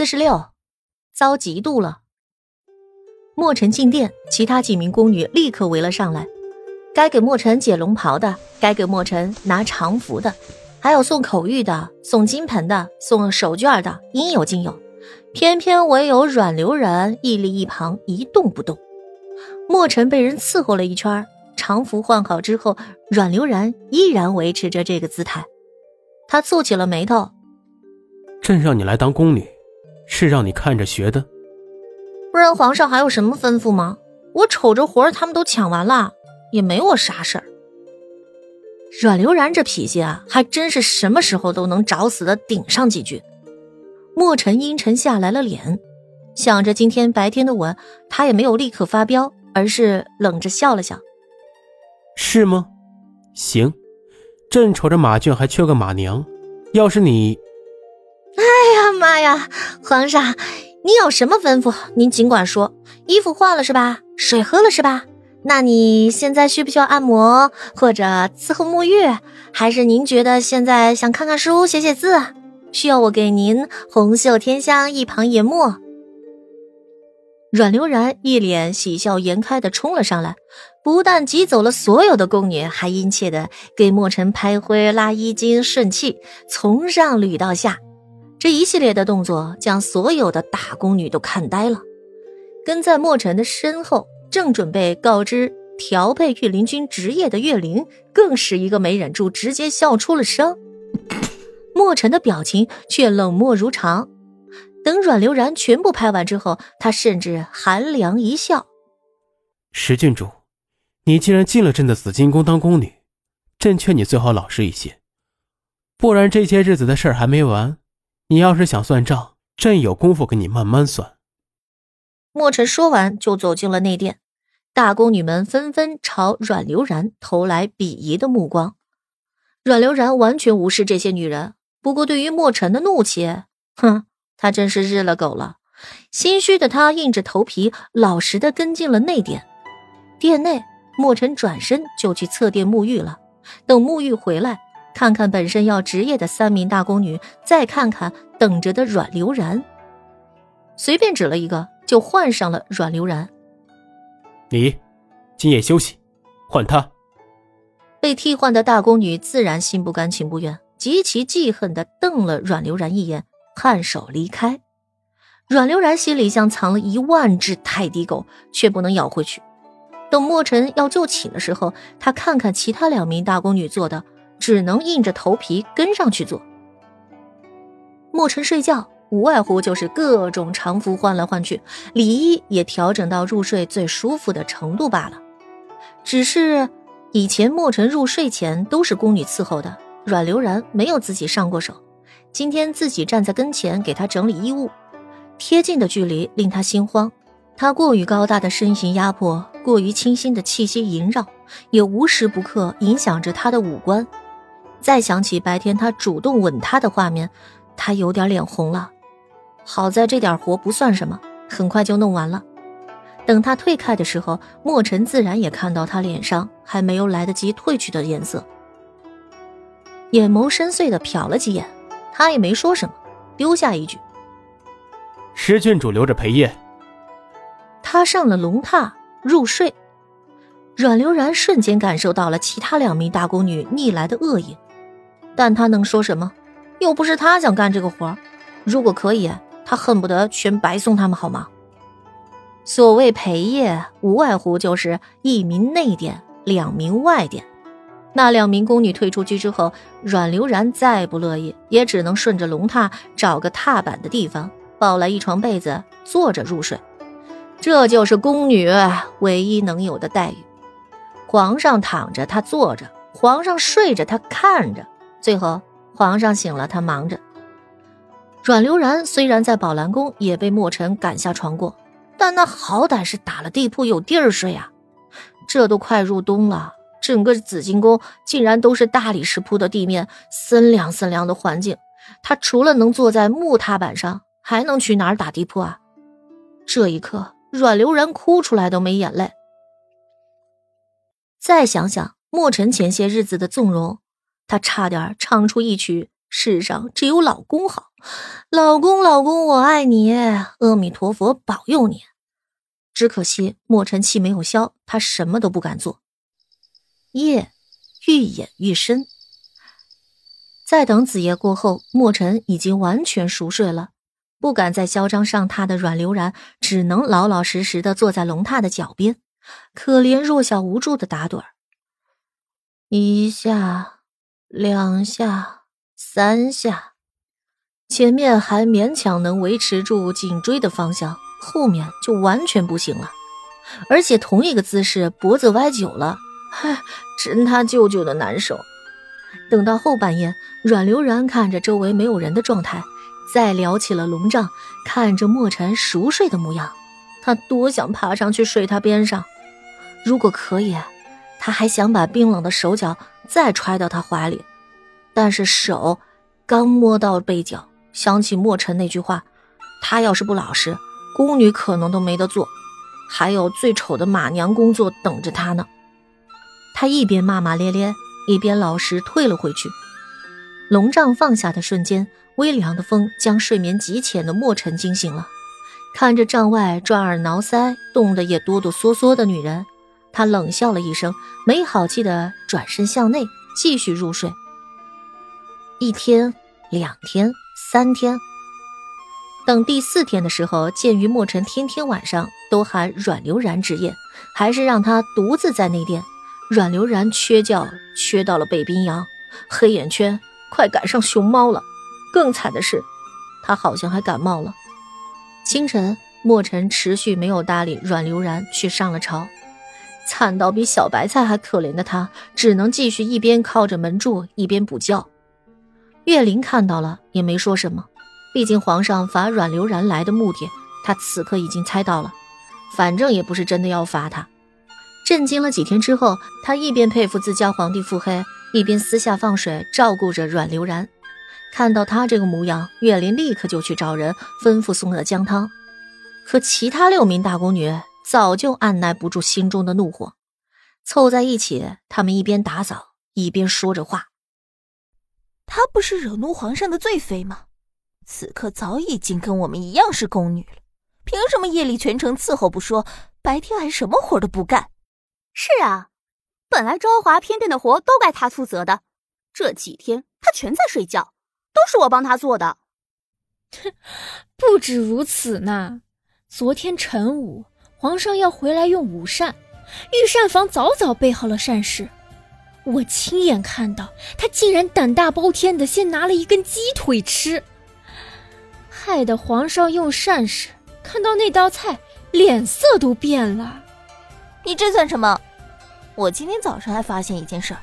四十六，遭嫉妒了。墨尘进殿，其他几名宫女立刻围了上来，该给墨尘解龙袍的，该给墨尘拿长服的，还有送口玉的、送金盆的、送手绢的，应有尽有。偏偏唯有阮流然屹立一旁一动不动。墨尘被人伺候了一圈，长服换好之后，阮流然依然维持着这个姿态。他蹙起了眉头：“朕让你来当宫女，是让你看着学的。”不然皇上还有什么吩咐吗？我瞅着活儿他们都抢完了，也没我啥事儿。阮流然这脾气啊，还真是什么时候都能找死的顶上几句。墨尘阴沉下来了脸，想着今天白天的我，他也没有立刻发飙，而是冷着笑了笑。是吗？行，朕瞅着马圈还缺个马娘，要是你……哎呀妈呀，皇上！你有什么吩咐？您尽管说。衣服换了是吧？水喝了是吧？那你现在需不需要按摩或者伺候沐浴？还是您觉得现在想看看书、写写字？需要我给您红袖添香、一旁研墨？阮流然一脸喜笑颜开的冲了上来，不但挤走了所有的宫女，还殷切的给墨尘拍灰、拉衣襟、顺气，从上捋到下。这一系列的动作将所有的大宫女都看呆了，跟在墨尘的身后，正准备告知调配御林军职业的岳灵，更是一个没忍住，直接笑出了声。墨尘的表情却冷漠如常。等阮流然全部拍完之后，他甚至寒凉一笑：“石郡主，你既然进了朕的紫金宫当宫女，朕劝你最好老实一些，不然这些日子的事儿还没完。”你要是想算账，朕有功夫跟你慢慢算。墨尘说完，就走进了内殿。大宫女们纷纷朝阮流然投来鄙夷的目光。阮流然完全无视这些女人，不过对于墨尘的怒气，哼，他真是日了狗了。心虚的他硬着头皮，老实的跟进了内殿。殿内，墨尘转身就去侧殿沐浴了。等沐浴回来。看看本身要职业的三名大宫女，再看看等着的阮流然，随便指了一个，就换上了阮流然。你今夜休息，换他。被替换的大宫女自然心不甘情不愿，极其记恨的瞪了阮流然一眼，颔首离开。阮流然心里像藏了一万只泰迪狗，却不能咬回去。等墨尘要就寝的时候，他看看其他两名大宫女做的。只能硬着头皮跟上去做。墨尘睡觉无外乎就是各种常服换来换去，里衣也调整到入睡最舒服的程度罢了。只是以前墨尘入睡前都是宫女伺候的，阮流然没有自己上过手。今天自己站在跟前给他整理衣物，贴近的距离令他心慌。他过于高大的身形压迫，过于清新的气息萦绕，也无时不刻影响着他的五官。再想起白天他主动吻她的画面，他有点脸红了。好在这点活不算什么，很快就弄完了。等他退开的时候，墨尘自然也看到他脸上还没有来得及褪去的颜色，眼眸深邃的瞟了几眼，他也没说什么，丢下一句：“石郡主留着陪夜。”他上了龙榻入睡，阮流然瞬间感受到了其他两名大宫女逆来的恶意。但他能说什么？又不是他想干这个活如果可以，他恨不得全白送他们，好吗？所谓陪夜，无外乎就是一名内殿，两名外殿。那两名宫女退出去之后，阮流然再不乐意，也只能顺着龙榻找个踏板的地方，抱来一床被子，坐着入睡。这就是宫女唯一能有的待遇。皇上躺着，他坐着；皇上睡着，他看着。最后，皇上醒了，他忙着。阮流然虽然在宝兰宫也被墨尘赶下床过，但那好歹是打了地铺有地儿睡啊。这都快入冬了，整个紫金宫竟然都是大理石铺的地面，森凉森凉的环境，他除了能坐在木踏板上，还能去哪儿打地铺啊？这一刻，阮流然哭出来都没眼泪。再想想墨尘前些日子的纵容。他差点唱出一曲世上只有老公好，老公，老公，我爱你，阿弥陀佛保佑你。只可惜莫尘气没有消，他什么都不敢做。夜愈演愈深，在等子夜过后，莫尘已经完全熟睡了，不敢再嚣张上榻的阮流然只能老老实实的坐在龙榻的脚边，可怜弱小无助的打盹儿。一下，两下，三下，前面还勉强能维持住颈椎的方向。后面就完全不行了，而且同一个姿势，脖子歪久了，嗨，真他舅舅的难受。等到后半夜，阮流然看着周围没有人的状态，再撩起了龙帐，看着墨尘熟睡的模样，他多想爬上去睡他边上。如果可以，他还想把冰冷的手脚再揣到他怀里，但是手刚摸到背角，想起墨尘那句话，他要是不老实。宫女可能都没得做，还有最丑的马娘工作等着他呢。他一边骂骂咧咧，一边老实退了回去。龙帐放下的瞬间，微凉的风将睡眠极浅的莫尘惊醒了。看着帐外抓耳挠腮、冻得也哆哆嗦嗦的女人，他冷笑了一声，没好气的转身向内继续入睡。一天，两天，三天。等第四天的时候，鉴于墨尘天天晚上都喊阮流然值夜，还是让他独自在内殿。阮流然缺觉，缺到了北冰洋，黑眼圈快赶上熊猫了。更惨的是，他好像还感冒了。清晨，墨尘持续没有搭理阮流然，去上了朝。惨到比小白菜还可怜的他，只能继续一边靠着门柱，一边补觉。岳灵看到了，也没说什么。毕竟皇上罚阮流然来的目的，他此刻已经猜到了。反正也不是真的要罚他。震惊了几天之后，他一边佩服自家皇帝腹黑，一边私下放水照顾着阮流然。看到他这个模样，岳林立刻就去找人吩咐送了姜汤。可其他六名大宫女早就按耐不住心中的怒火，凑在一起，他们一边打扫一边说着话。他不是惹怒皇上的罪妃吗？此刻早已经跟我们一样是宫女了，凭什么夜里全程伺候不说，白天还什么活都不干？是啊，本来昭华偏殿的活都该他负责的，这几天他全在睡觉，都是我帮他做的。哼，不止如此呢。昨天晨午，皇上要回来用午膳，御膳房早早备好了膳食，我亲眼看到他竟然胆大包天的先拿了一根鸡腿吃。害得皇上用膳时看到那道菜，脸色都变了。你这算什么？我今天早上还发现一件事儿，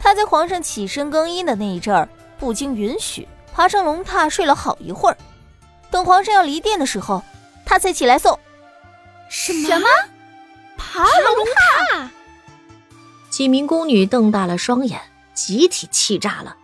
他在皇上起身更衣的那一阵儿，不经允许爬上龙榻睡了好一会儿。等皇上要离殿的时候，他才起来送。什么？什么？爬龙榻？几名宫女瞪大了双眼，集体气炸了。